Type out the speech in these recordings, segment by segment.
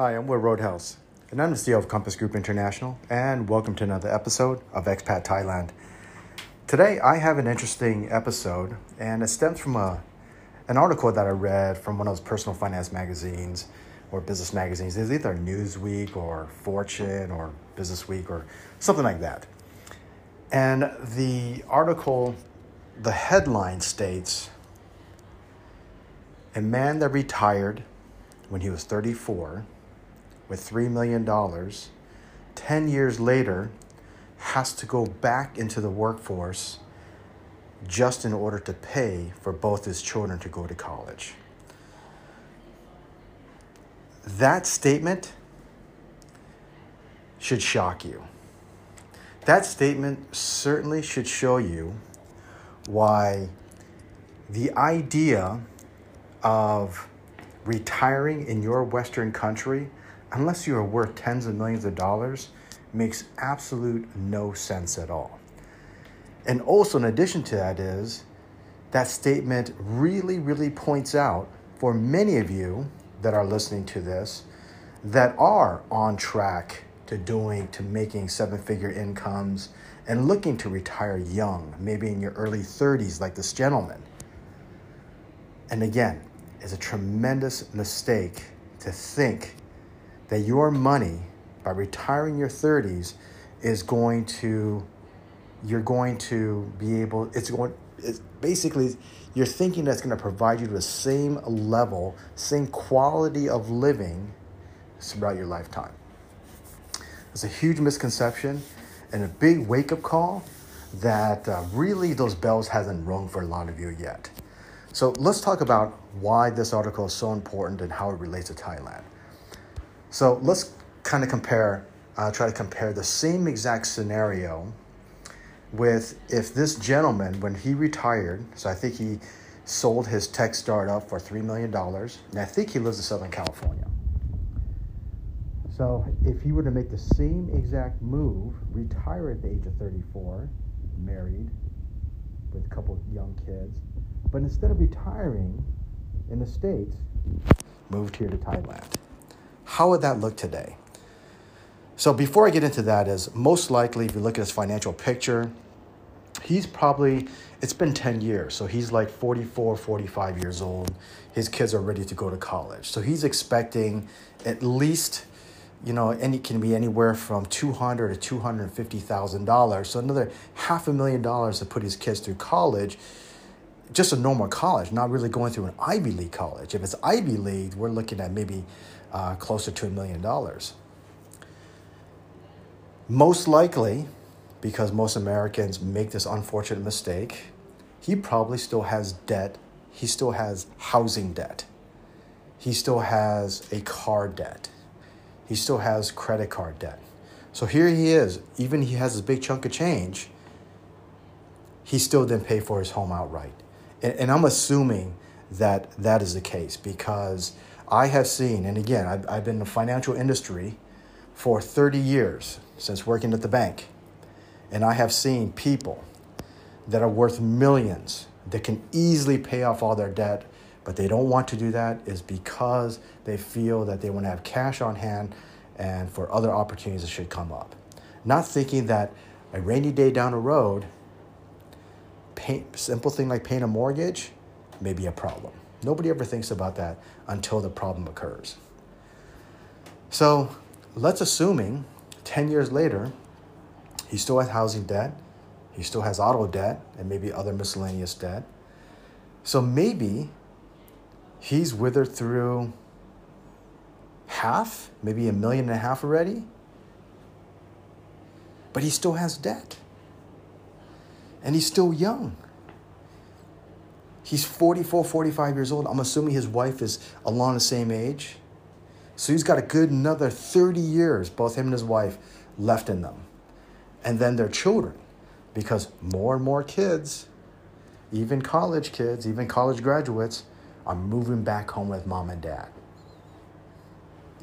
Hi, I'm Will Roadhouse, and I'm the CEO of Compass Group International, and welcome to another episode of Expat Thailand. Today, I have an interesting episode, and it stems from a, an article that I read from one of those personal finance magazines or business magazines. It's either Newsweek or Fortune or Business Week or something like that. And the article, the headline states A man that retired when he was 34 with $3 million, 10 years later, has to go back into the workforce just in order to pay for both his children to go to college. That statement should shock you. That statement certainly should show you why the idea of retiring in your Western country unless you are worth tens of millions of dollars, makes absolute no sense at all. And also, in addition to that, is that statement really, really points out for many of you that are listening to this that are on track to doing, to making seven figure incomes and looking to retire young, maybe in your early 30s, like this gentleman. And again, it's a tremendous mistake to think that your money by retiring your 30s is going to you're going to be able it's going it's basically you're thinking that's going to provide you the same level same quality of living throughout your lifetime. It's a huge misconception and a big wake-up call that uh, really those bells hasn't rung for a lot of you yet. So let's talk about why this article is so important and how it relates to thailand so let's kind of compare, uh, try to compare the same exact scenario with if this gentleman, when he retired, so I think he sold his tech startup for $3 million, and I think he lives in Southern California. So if he were to make the same exact move, retire at the age of 34, married, with a couple of young kids, but instead of retiring in the States, moved here to Thailand. How would that look today? So before I get into that is most likely if you look at his financial picture, he's probably it's been 10 years. So he's like 44, 45 years old. His kids are ready to go to college. So he's expecting at least you know, any can be anywhere from two hundred to two hundred fifty thousand dollars. So another half a million dollars to put his kids through college, just a normal college, not really going through an Ivy League college. If it's Ivy League, we're looking at maybe uh, closer to a million dollars. Most likely, because most Americans make this unfortunate mistake, he probably still has debt. He still has housing debt. He still has a car debt. He still has credit card debt. So here he is, even he has a big chunk of change, he still didn't pay for his home outright. And, and I'm assuming that that is the case because I have seen, and again, I've, I've been in the financial industry for 30 years since working at the bank, and I have seen people that are worth millions that can easily pay off all their debt, but they don't want to do that is because they feel that they want to have cash on hand and for other opportunities that should come up. Not thinking that a rainy day down the road, pay, simple thing like paying a mortgage may be a problem. Nobody ever thinks about that until the problem occurs. So let's assuming 10 years later, he still has housing debt, he still has auto debt, and maybe other miscellaneous debt. So maybe he's withered through half, maybe a million and a half already, but he still has debt. And he's still young. He's 44, 45 years old. I'm assuming his wife is along the same age. So he's got a good another 30 years, both him and his wife, left in them. And then their children, because more and more kids, even college kids, even college graduates, are moving back home with mom and dad.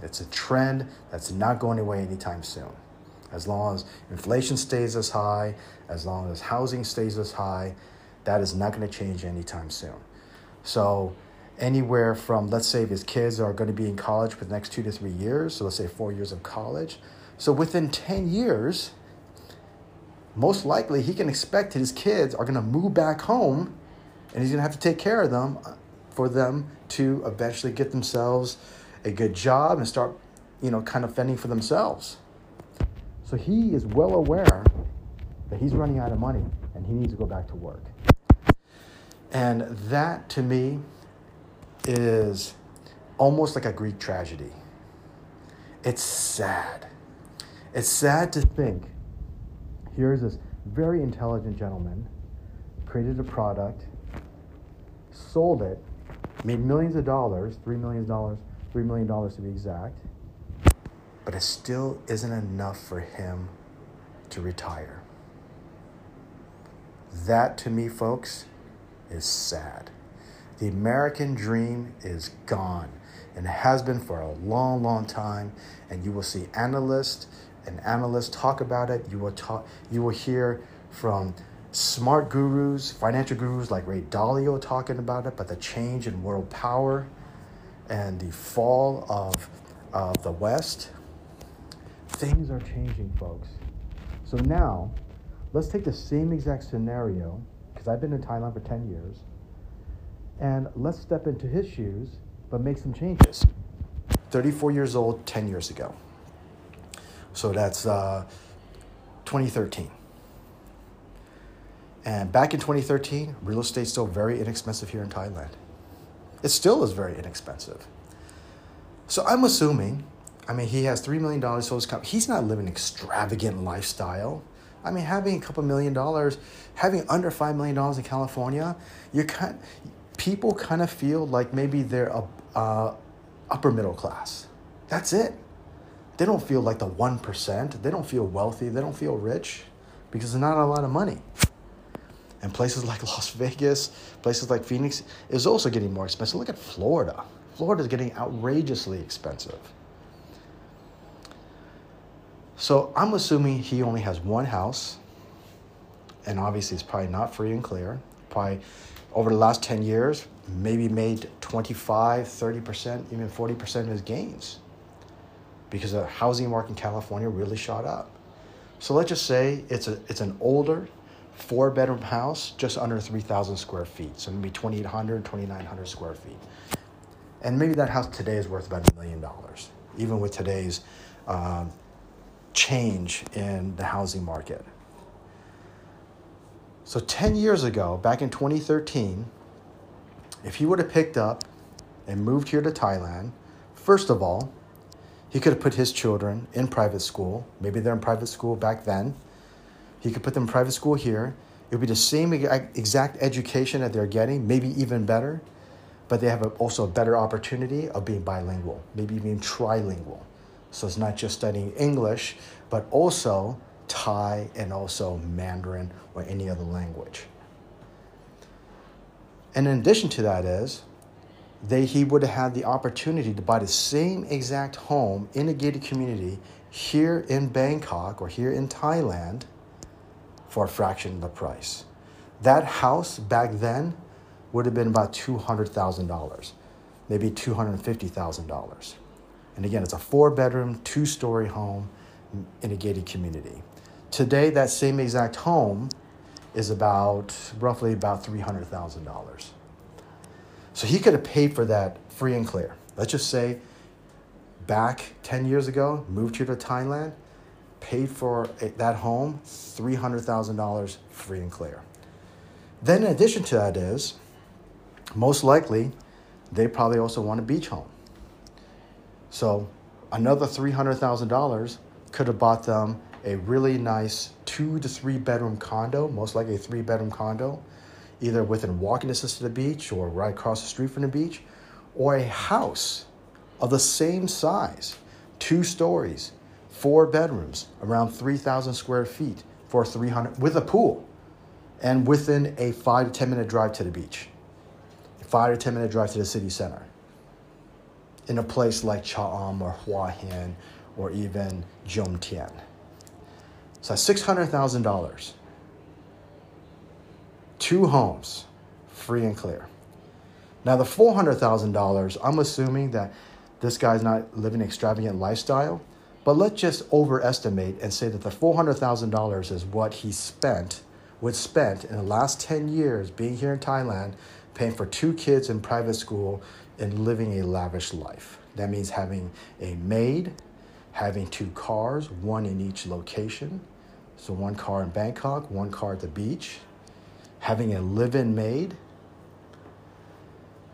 It's a trend that's not going away anytime soon. As long as inflation stays as high, as long as housing stays as high, that is not going to change anytime soon. So anywhere from, let's say, if his kids are going to be in college for the next two to three years, so let's say four years of college. So within 10 years, most likely he can expect his kids are going to move back home and he's going to have to take care of them uh, for them to eventually get themselves a good job and start, you know, kind of fending for themselves. So he is well aware that he's running out of money and he needs to go back to work. And that to me is almost like a Greek tragedy. It's sad. It's sad to think here's this very intelligent gentleman, created a product, sold it, made millions of dollars, $3 million, $3 million to be exact, but it still isn't enough for him to retire. That to me, folks, is sad. The American dream is gone and has been for a long, long time. And you will see analysts and analysts talk about it. You will talk. You will hear from smart gurus, financial gurus like Ray Dalio talking about it. But the change in world power and the fall of of the West, things are changing, folks. So now, let's take the same exact scenario because I've been in Thailand for ten years and let's step into his shoes, but make some changes. 34 years old, 10 years ago. So that's uh, 2013. And back in 2013, real estate still very inexpensive here in Thailand. It still is very inexpensive. So I'm assuming, I mean, he has $3 million, so he's not living an extravagant lifestyle. I mean, having a couple million dollars, having under $5 million in California, you're kind, people kind of feel like maybe they're a, uh, upper middle class. That's it. They don't feel like the 1%. They don't feel wealthy. They don't feel rich because there's not a lot of money. And places like Las Vegas, places like Phoenix is also getting more expensive. Look at Florida. Florida is getting outrageously expensive. So I'm assuming he only has one house, and obviously it's probably not free and clear. Probably over the last 10 years, maybe made 25, 30%, even 40% of his gains because the housing market in California really shot up. So let's just say it's, a, it's an older four bedroom house, just under 3,000 square feet. So maybe 2,800, 2,900 square feet. And maybe that house today is worth about a million dollars, even with today's um, change in the housing market. So 10 years ago, back in 2013, if he would have picked up and moved here to Thailand, first of all, he could have put his children in private school. Maybe they're in private school back then. He could put them in private school here. It would be the same exact education that they're getting, maybe even better, but they have also a better opportunity of being bilingual, maybe even trilingual. So it's not just studying English, but also Thai, and also Mandarin or any other language. And in addition to that is, they, he would have had the opportunity to buy the same exact home in a gated community here in Bangkok or here in Thailand for a fraction of the price. That house back then would have been about $200,000, maybe $250,000. And again, it's a four bedroom, two story home in a gated community. Today, that same exact home is about roughly about $300,000. So he could have paid for that free and clear. Let's just say back 10 years ago, moved here to Thailand, paid for that home, $300,000 free and clear. Then, in addition to that, is most likely they probably also want a beach home. So, another $300,000 could have bought them a really nice two to three bedroom condo, most likely a three bedroom condo, either within walking distance to the beach or right across the street from the beach, or a house of the same size, two stories, four bedrooms, around 3,000 square feet for 300 with a pool and within a five to 10 minute drive to the beach, five to 10 minute drive to the city center. In a place like Cha'am or Hua Hin or even Jomtien. So that's $600,000. Two homes, free and clear. Now, the $400,000, I'm assuming that this guy's not living an extravagant lifestyle, but let's just overestimate and say that the $400,000 is what he spent, would spent in the last 10 years being here in Thailand, paying for two kids in private school and living a lavish life. That means having a maid, having two cars, one in each location. So one car in Bangkok, one car at the beach, having a live-in maid.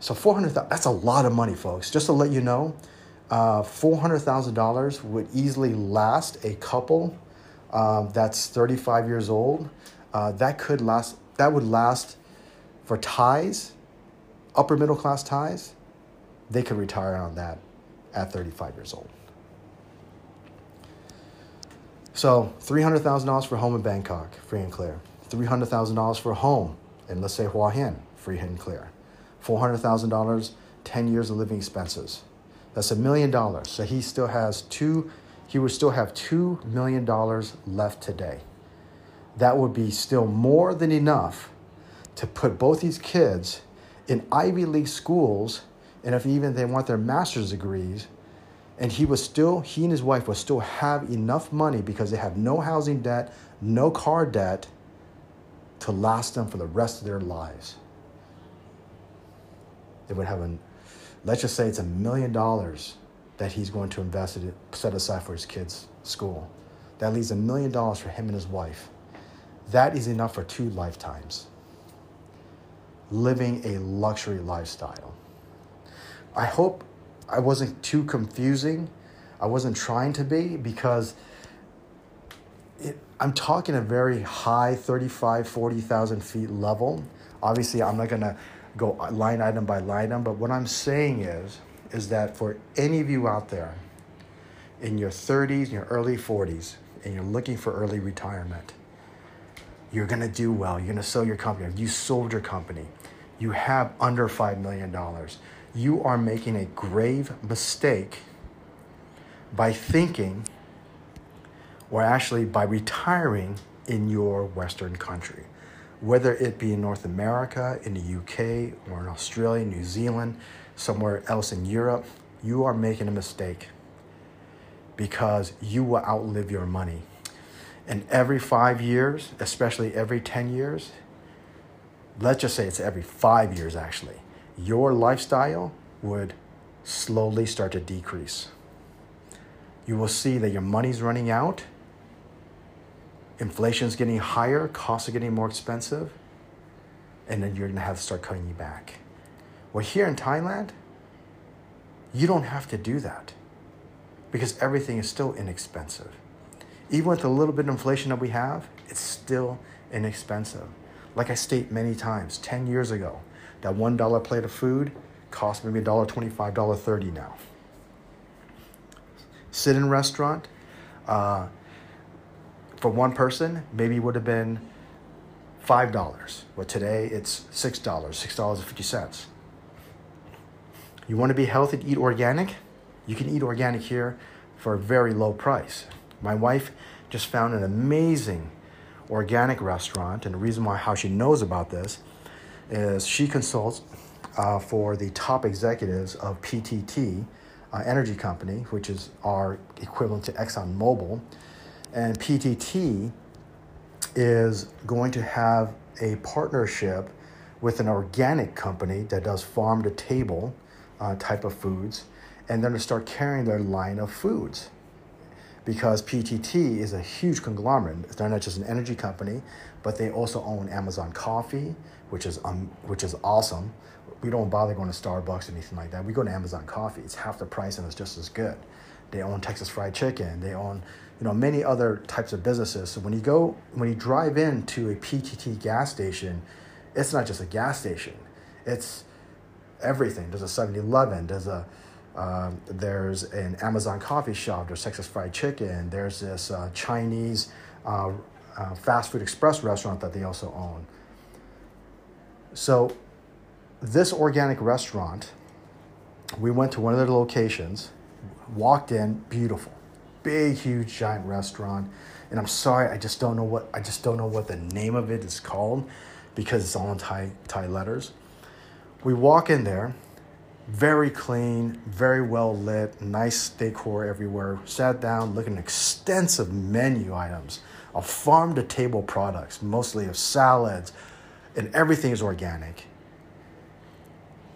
So 400 that's a lot of money, folks. Just to let you know, uh, $400,000 would easily last a couple um, that's 35 years old. Uh, that could last, that would last for Thais, upper middle class Thais, they could retire on that at 35 years old. So $300,000 for a home in Bangkok, free and clear. $300,000 for a home in, let's say, Hua Hin, free and clear. $400,000, 10 years of living expenses. That's a million dollars. So he still has two, he would still have $2 million left today. That would be still more than enough to put both these kids in Ivy League schools, and if even they want their master's degrees, and he was still he and his wife would still have enough money because they have no housing debt no car debt to last them for the rest of their lives. They would have a let's just say it's a million dollars that he's going to invest it set aside for his kids school. That leaves a million dollars for him and his wife. That is enough for two lifetimes. Living a luxury lifestyle i hope I wasn't too confusing. I wasn't trying to be because it, I'm talking a very high 35, 40,000 feet level. Obviously, I'm not going to go line item by line item, but what I'm saying is, is that for any of you out there in your 30s, your early 40s, and you're looking for early retirement, you're going to do well. You're going to sell your company. You sold your company. You have under $5 million you are making a grave mistake by thinking or actually by retiring in your Western country. Whether it be in North America, in the UK, or in Australia, New Zealand, somewhere else in Europe, you are making a mistake because you will outlive your money. And every five years, especially every 10 years, let's just say it's every five years actually, your lifestyle would slowly start to decrease. You will see that your money's running out, inflation's getting higher, costs are getting more expensive, and then you're gonna have to start cutting you back. Well, here in Thailand, you don't have to do that because everything is still inexpensive. Even with the little bit of inflation that we have, it's still inexpensive. Like I state many times, 10 years ago, that $1 plate of food cost maybe $1.25, $1.30 now. Sit in restaurant, uh, for one person, maybe would have been $5. But today it's $6, $6.50. You want to be healthy, and eat organic? You can eat organic here for a very low price. My wife just found an amazing organic restaurant, and the reason why how she knows about this is she consults uh, for the top executives of PTT uh, Energy Company, which is our equivalent to ExxonMobil. And PTT is going to have a partnership with an organic company that does farm to table uh, type of foods, and going to start carrying their line of foods because PTT is a huge conglomerate. They're not just an energy company, but they also own Amazon Coffee, which is um, which is awesome. We don't bother going to Starbucks or anything like that. We go to Amazon Coffee. It's half the price and it's just as good. They own Texas Fried Chicken. They own you know many other types of businesses. So when you go when you drive into a PTT gas station, it's not just a gas station. It's everything. There's a 7-Eleven. There's a um, there's an Amazon coffee shop. There's Texas Fried Chicken. There's this uh, Chinese uh, uh, fast food express restaurant that they also own. So, this organic restaurant, we went to one of their locations, walked in, beautiful, big, huge, giant restaurant. And I'm sorry, I just don't know what I just don't know what the name of it is called because it's all in Thai Thai letters. We walk in there, very clean, very well lit, nice decor everywhere. Sat down, looking at extensive menu items of farm to table products, mostly of salads, and everything is organic.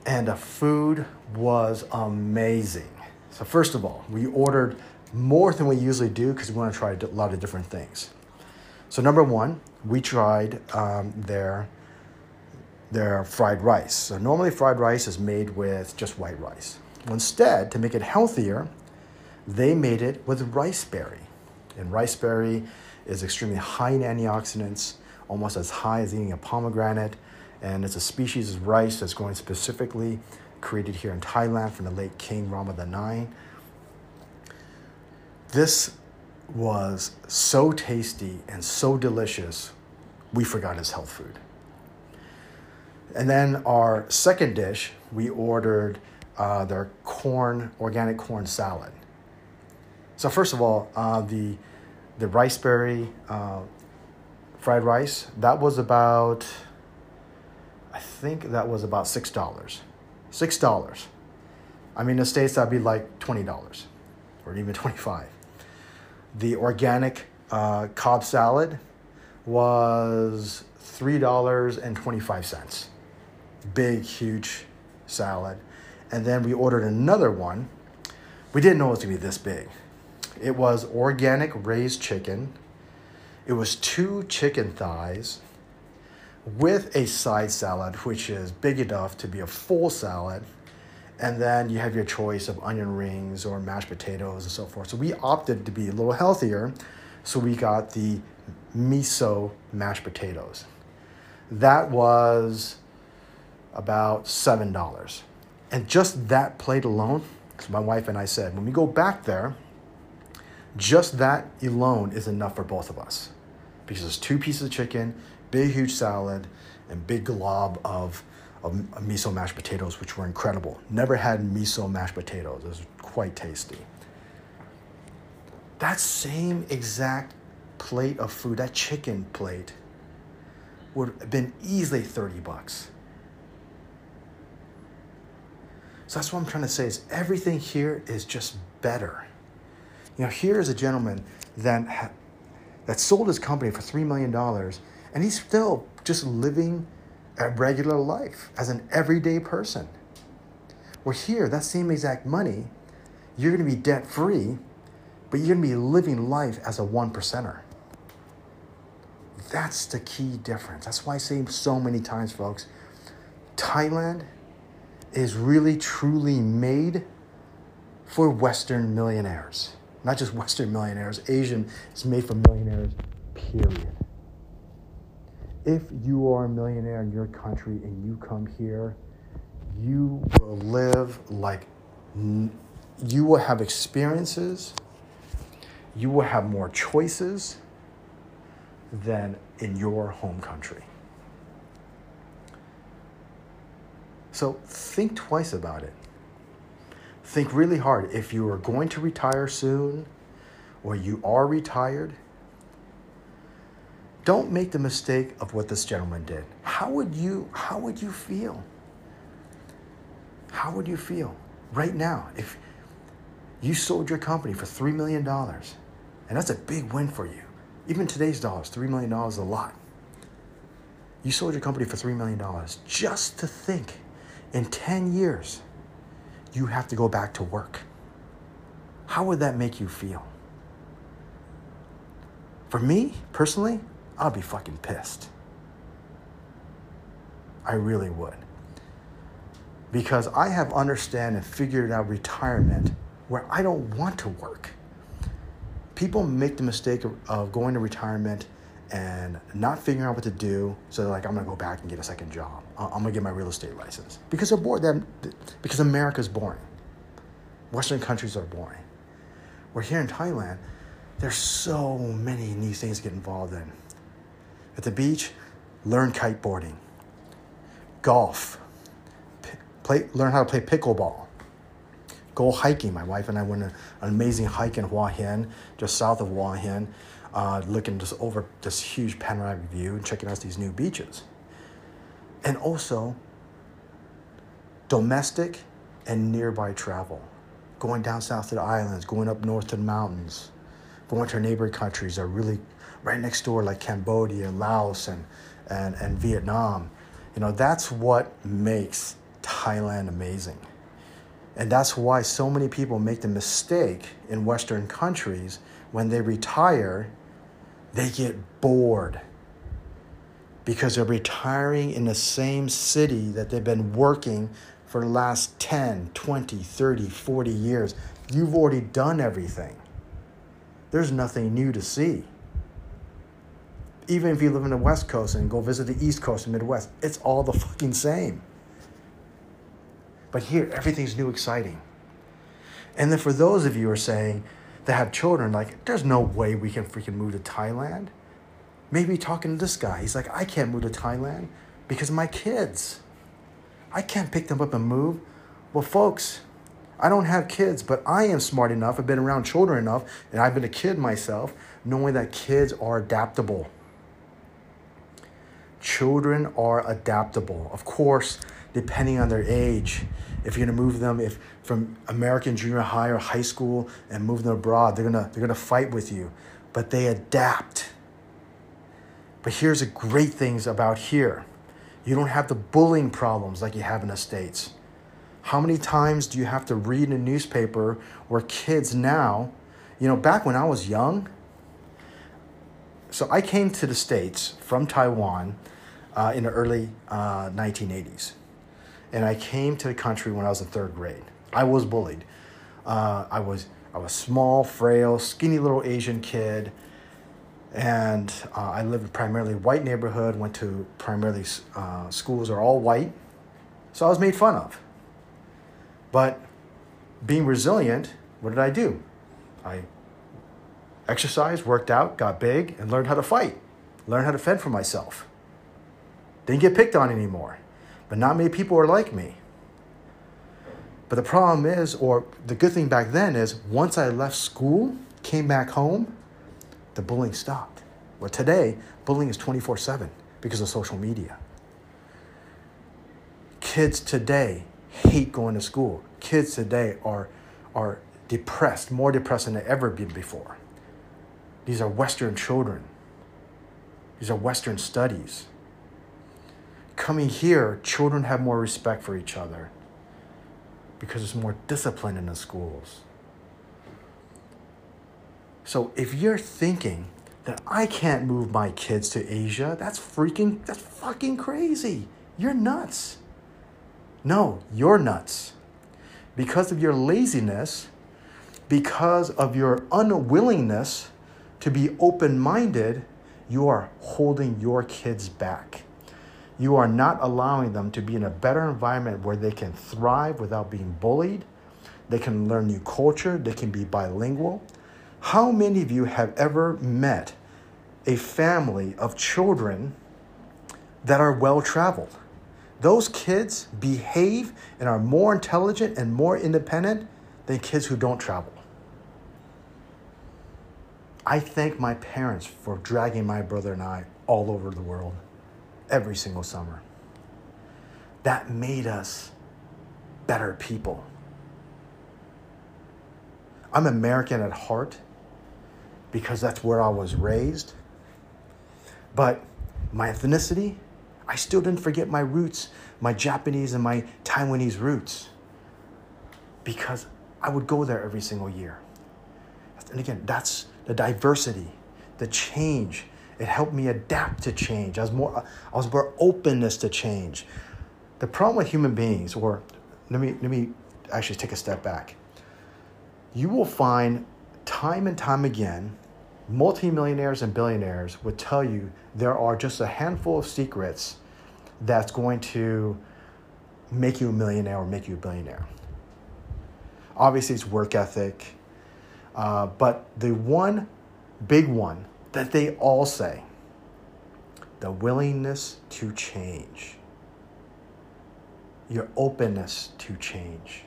And the food was amazing. So, first of all, we ordered more than we usually do because we want to try a lot of different things. So, number one, we tried um, their their fried rice. So normally fried rice is made with just white rice. Instead, to make it healthier, they made it with rice berry. And rice berry is extremely high in antioxidants, almost as high as eating a pomegranate. And it's a species of rice that's grown specifically created here in Thailand from the late King Rama the IX. This was so tasty and so delicious, we forgot it's health food. And then our second dish, we ordered uh, their corn, organic corn salad. So first of all, uh, the the riceberry uh, fried rice that was about, I think that was about six dollars, six dollars. I mean, in the states that'd be like twenty dollars, or even twenty five. The organic uh, Cobb salad was three dollars and twenty five cents big, huge salad. And then we ordered another one. We didn't know it was to be this big. It was organic raised chicken. It was two chicken thighs with a side salad, which is big enough to be a full salad. And then you have your choice of onion rings or mashed potatoes and so forth. So we opted to be a little healthier. So we got the miso mashed potatoes. That was about $7. And just that plate alone, because my wife and I said, when we go back there, just that alone is enough for both of us. Because it's two pieces of chicken, big, huge salad, and big glob of, of miso mashed potatoes, which were incredible. Never had miso mashed potatoes. It was quite tasty. That same exact plate of food, that chicken plate, would have been easily 30 bucks. So that's what I'm trying to say is everything here is just better. You know, here is a gentleman that that sold his company for three million dollars, and he's still just living a regular life as an everyday person. Where here, that same exact money, you're going to be debt free, but you're going to be living life as a one percenter. That's the key difference. That's why I say so many times, folks. Thailand is really truly made for Western millionaires. Not just Western millionaires, Asian is made for millionaires, period. If you are a millionaire in your country and you come here, you will live like you will have experiences, you will have more choices than in your home country. So think twice about it. Think really hard. If you are going to retire soon or you are retired, don't make the mistake of what this gentleman did. How would you how would you feel? How would you feel right now if you sold your company for 3 million dollars? And that's a big win for you. Even today's dollars, 3 million dollars is a lot. You sold your company for $3 million just to think in 10 years, you have to go back to work. How would that make you feel? For me, personally, I'd be fucking pissed. I really would. Because I have understand and figured out retirement where I don't want to work. People make the mistake of, going to retirement and not figuring out what to do. So they're like, I'm gonna go back and get a second job. I'm gonna get my real estate license because they're bored. Because America's boring. Western countries are boring. We're here in Thailand. There's so many new things to get involved in. At the beach, learn kiteboarding, golf, play, learn how to play pickleball, go hiking. My wife and I went on an amazing hike in Hua Hin, just south of Hua Hin uh, looking just over this huge panoramic view and checking out these new beaches. And also, domestic and nearby travel. Going down south to the islands, going up north to the mountains, going to neighboring countries are really right next door, like Cambodia, Laos, and, and, and Vietnam. You know, that's what makes Thailand amazing. And that's why so many people make the mistake in Western countries when they retire, they get bored because they're retiring in the same city that they've been working for the last 10, 20, 30, 40 years. You've already done everything. There's nothing new to see. Even if you live in the West Coast and go visit the East Coast and Midwest, it's all the fucking same. But here, everything's new, exciting. And then for those of you who are saying that have children, like, there's no way we can freaking move to Thailand. Maybe talking to this guy, he's like, I can't move to Thailand because of my kids. I can't pick them up and move. Well, folks, I don't have kids, but I am smart enough, I've been around children enough, and I've been a kid myself, knowing that kids are adaptable. Children are adaptable. Of course, depending on their age. If you're gonna move them if from American junior high or high school and move them abroad, they're gonna they're gonna fight with you. But they adapt. But here's the great things about here. You don't have the bullying problems like you have in the States. How many times do you have to read in a newspaper where kids now, you know, back when I was young, so I came to the States from Taiwan uh, in the early uh, 1980s and I came to the country when I was in third grade. I was bullied. Uh, I was I was small, frail, skinny little Asian kid, and uh, I lived in primarily white neighborhood. Went to primarily uh, schools are all white, so I was made fun of. But being resilient, what did I do? I exercised, worked out, got big, and learned how to fight. Learned how to fend for myself. Didn't get picked on anymore but not many people are like me. But the problem is, or the good thing back then is, once I left school, came back home, the bullying stopped. Well, today, bullying is 24 7 because of social media. Kids today hate going to school. Kids today are, are depressed, more depressed than they ever been before. These are Western children. These are Western studies coming here, children have more respect for each other because there's more discipline in the schools. So if you're thinking that I can't move my kids to Asia, that's freaking, that's fucking crazy. You're nuts. No, you're nuts. Because of your laziness, because of your unwillingness to be open minded, you are holding your kids back you are not allowing them to be in a better environment where they can thrive without being bullied. They can learn new culture. They can be bilingual. How many of you have ever met a family of children that are well traveled? Those kids behave and are more intelligent and more independent than kids who don't travel. I thank my parents for dragging my brother and I all over the world every single summer. That made us better people. I'm American at heart because that's where I was raised. But my ethnicity, I still didn't forget my roots, my Japanese and my Taiwanese roots, because I would go there every single year. And again, that's the diversity, the change, it helped me adapt to change. I was more, I was more openness to change. The problem with human beings, or let me let me actually take a step back. You will find time and time again, multimillionaires and billionaires would tell you there are just a handful of secrets that's going to make you a millionaire or make you a billionaire. Obviously, it's work ethic, uh, but the one big one that they all say the willingness to change, your openness to change.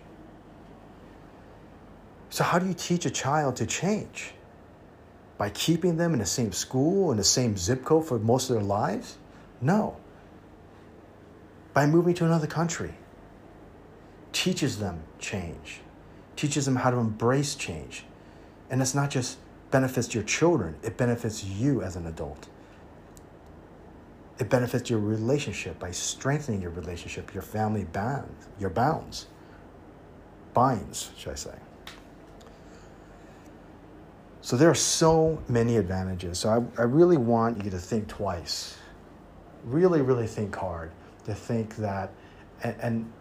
So, how do you teach a child to change? By keeping them in the same school, in the same zip code for most of their lives? No. By moving to another country. teaches them change, teaches them how to embrace change. And it's not just benefits your children, it benefits you as an adult. It benefits your relationship by strengthening your relationship, your family band, your bounds, binds, should I say. So there are so many advantages. So I, I really want you to think twice. Really, really think hard to think that, and, and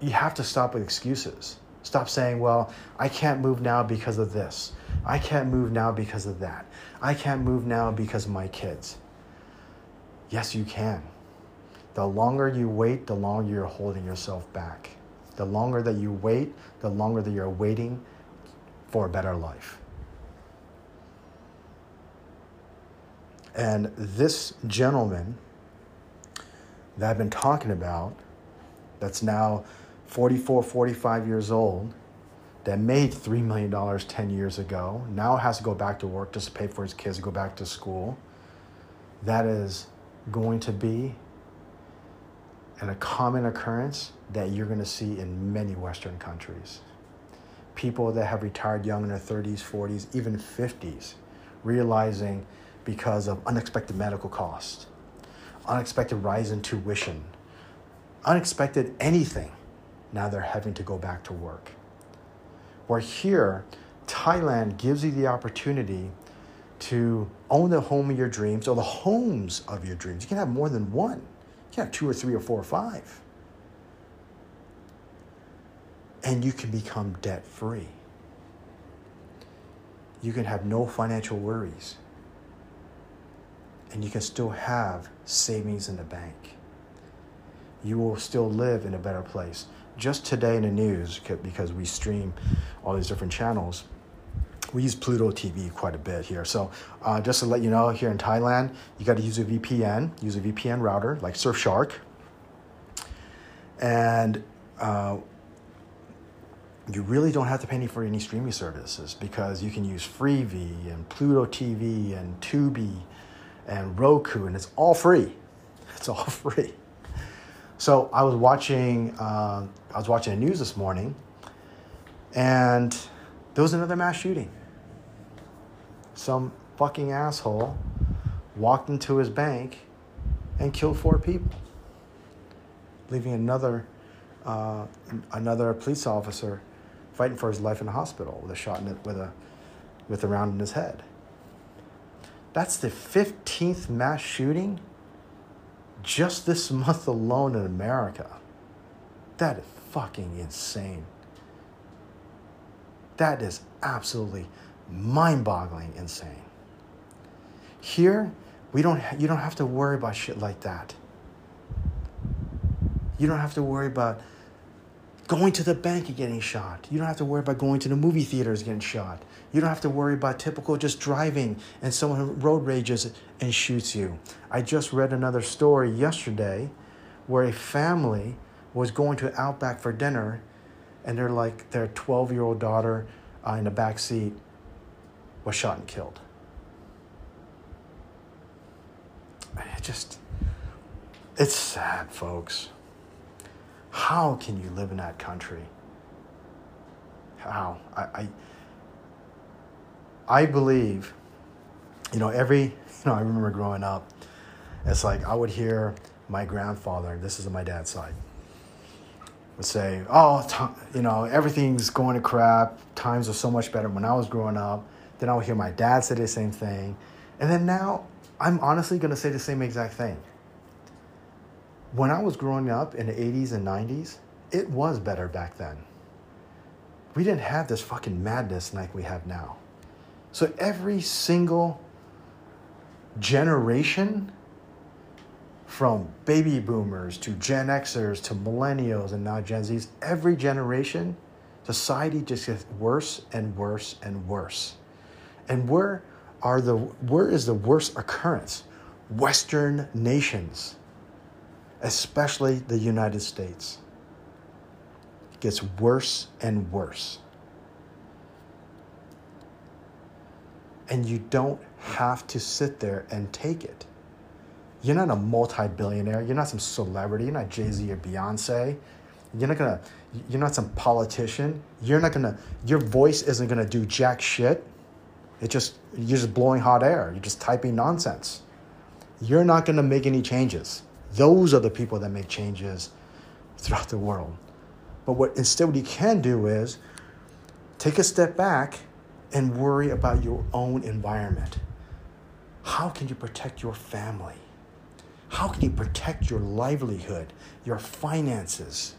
you have to stop with excuses. Stop saying, well, I can't move now because of this. I can't move now because of that. I can't move now because of my kids. Yes, you can. The longer you wait, the longer you're holding yourself back. The longer that you wait, the longer that you're waiting for a better life. And this gentleman that I've been talking about, that's now 44, 45 years old, that made $3 million 10 years ago, now has to go back to work just to pay for his kids to go back to school. That is going to be and a common occurrence that you're going to see in many Western countries. People that have retired young in their 30s, 40s, even 50s, realizing because of unexpected medical costs, unexpected rise in tuition, unexpected anything, now they're having to go back to work. Where here, Thailand gives you the opportunity to own the home of your dreams or the homes of your dreams. You can have more than one. You can have two or three or four or five. And you can become debt free. You can have no financial worries and you can still have savings in the bank. You will still live in a better place. Just today in the news, because we stream all these different channels, we use Pluto TV quite a bit here. So uh, just to let you know, here in Thailand, you got to use a VPN, use a VPN router like Surfshark. And uh, you really don't have to pay any for any streaming services because you can use Freevee and Pluto TV and Tubi and Roku, and it's all free. It's all free. So I was watching, uh, I was watching the news this morning, and there was another mass shooting. Some fucking asshole walked into his bank and killed four people, leaving another uh, another police officer fighting for his life in the hospital with a shot in it with a with a round in his head. That's the 15th mass shooting just this month alone in America. That is fucking insane. That is absolutely mind-boggling insane. Here, we don't you don't have to worry about shit like that. You don't have to worry about going to the bank and getting shot. You don't have to worry about going to the movie theaters getting shot. You don't have to worry about typical just driving and someone road rages and shoots you. I just read another story yesterday where a family was going to Outback for dinner and they're like their 12 year old daughter uh, in the back seat was shot and killed. It just, it's sad, folks. How can you live in that country? How? I, I, I believe, you know, every, you know, I remember growing up, it's like I would hear my grandfather, this is on my dad's side, would say, oh, t- you know, everything's going to crap. Times are so much better when I was growing up. Then I would hear my dad say the same thing. And then now I'm honestly going to say the same exact thing when I was growing up in the 80s and 90s, it was better back then. We didn't have this fucking madness like we have now. So every single generation, from baby boomers to Gen Xers to millennials and now Gen Zs, every generation, society just gets worse and worse and worse. And where are the where is the worst occurrence? Western nations especially the United States. It gets worse and worse. And you don't have to sit there and take it. You're not a multi billionaire. You're not some celebrity. You're not Jay Z or Beyonce. You're not gonna. You're not some politician. You're not gonna. Your voice isn't gonna do jack shit. It just you're just blowing hot air. You're just typing nonsense. You're not gonna make any changes. Those are the people that make changes throughout the world. But what instead what you can do is take a step back and worry about your own environment. How can you protect your family? How can you protect your livelihood, your finances,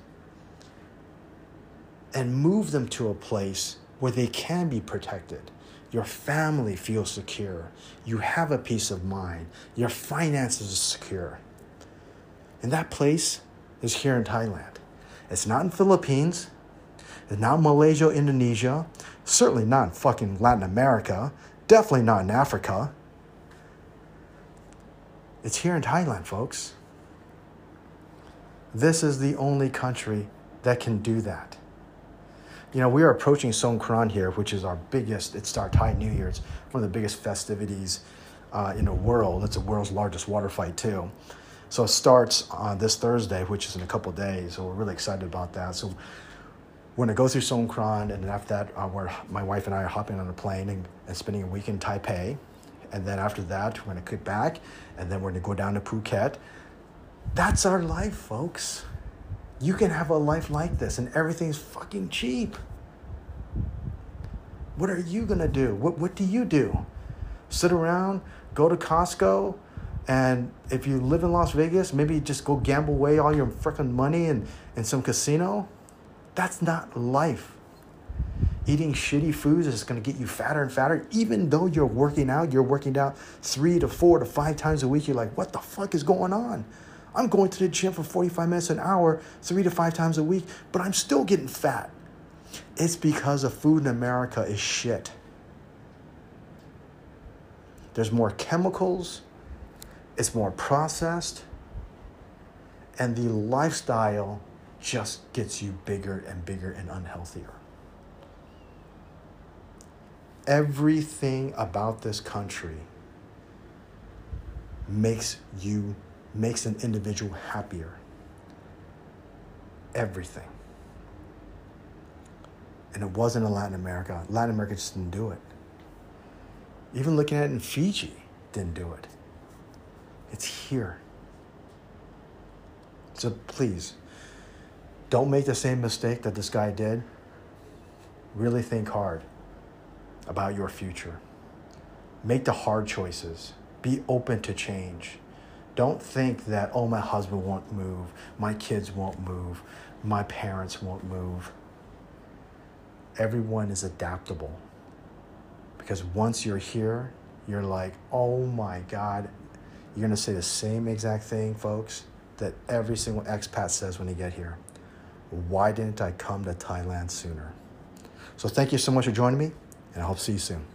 and move them to a place where they can be protected? Your family feels secure. You have a peace of mind. Your finances are secure. And that place is here in Thailand. It's not in Philippines. It's not Malaysia, Indonesia. Certainly not in fucking Latin America. Definitely not in Africa. It's here in Thailand, folks. This is the only country that can do that. You know, we are approaching Songkran here, which is our biggest, it's our Thai New Year. It's one of the biggest festivities uh, in the world. It's the world's largest water fight, too. So it starts on this Thursday, which is in a couple days. So we're really excited about that. So we're gonna go through Songkran, and after that, uh, we're, my wife and I are hopping on a plane and, and spending a week in Taipei. And then after that, we're gonna get back, and then we're gonna go down to Phuket. That's our life, folks. You can have a life like this, and everything's fucking cheap. What are you gonna do? What, what do you do? Sit around, go to Costco, and if you live in Las Vegas, maybe just go gamble away all your freaking money in, in some casino. That's not life. Eating shitty foods is going to get you fatter and fatter. Even though you're working out, you're working out three to four to five times a week. You're like, what the fuck is going on? I'm going to the gym for 45 minutes an hour, three to five times a week, but I'm still getting fat. It's because the food in America is shit. There's more chemicals, it's more processed, and the lifestyle just gets you bigger and bigger and unhealthier. Everything about this country makes you makes an individual happier. Everything. And it wasn't in Latin America. Latin America just didn't do it. Even looking at it in Fiji, didn't do it. It's here. So please, don't make the same mistake that this guy did. Really think hard about your future. Make the hard choices. Be open to change. Don't think that, oh, my husband won't move, my kids won't move, my parents won't move. Everyone is adaptable. Because once you're here, you're like, oh my God, you're going to say the same exact thing, folks, that every single expat says when they get here. Why didn't I come to Thailand sooner? So thank you so much for joining me, and I hope to see you soon.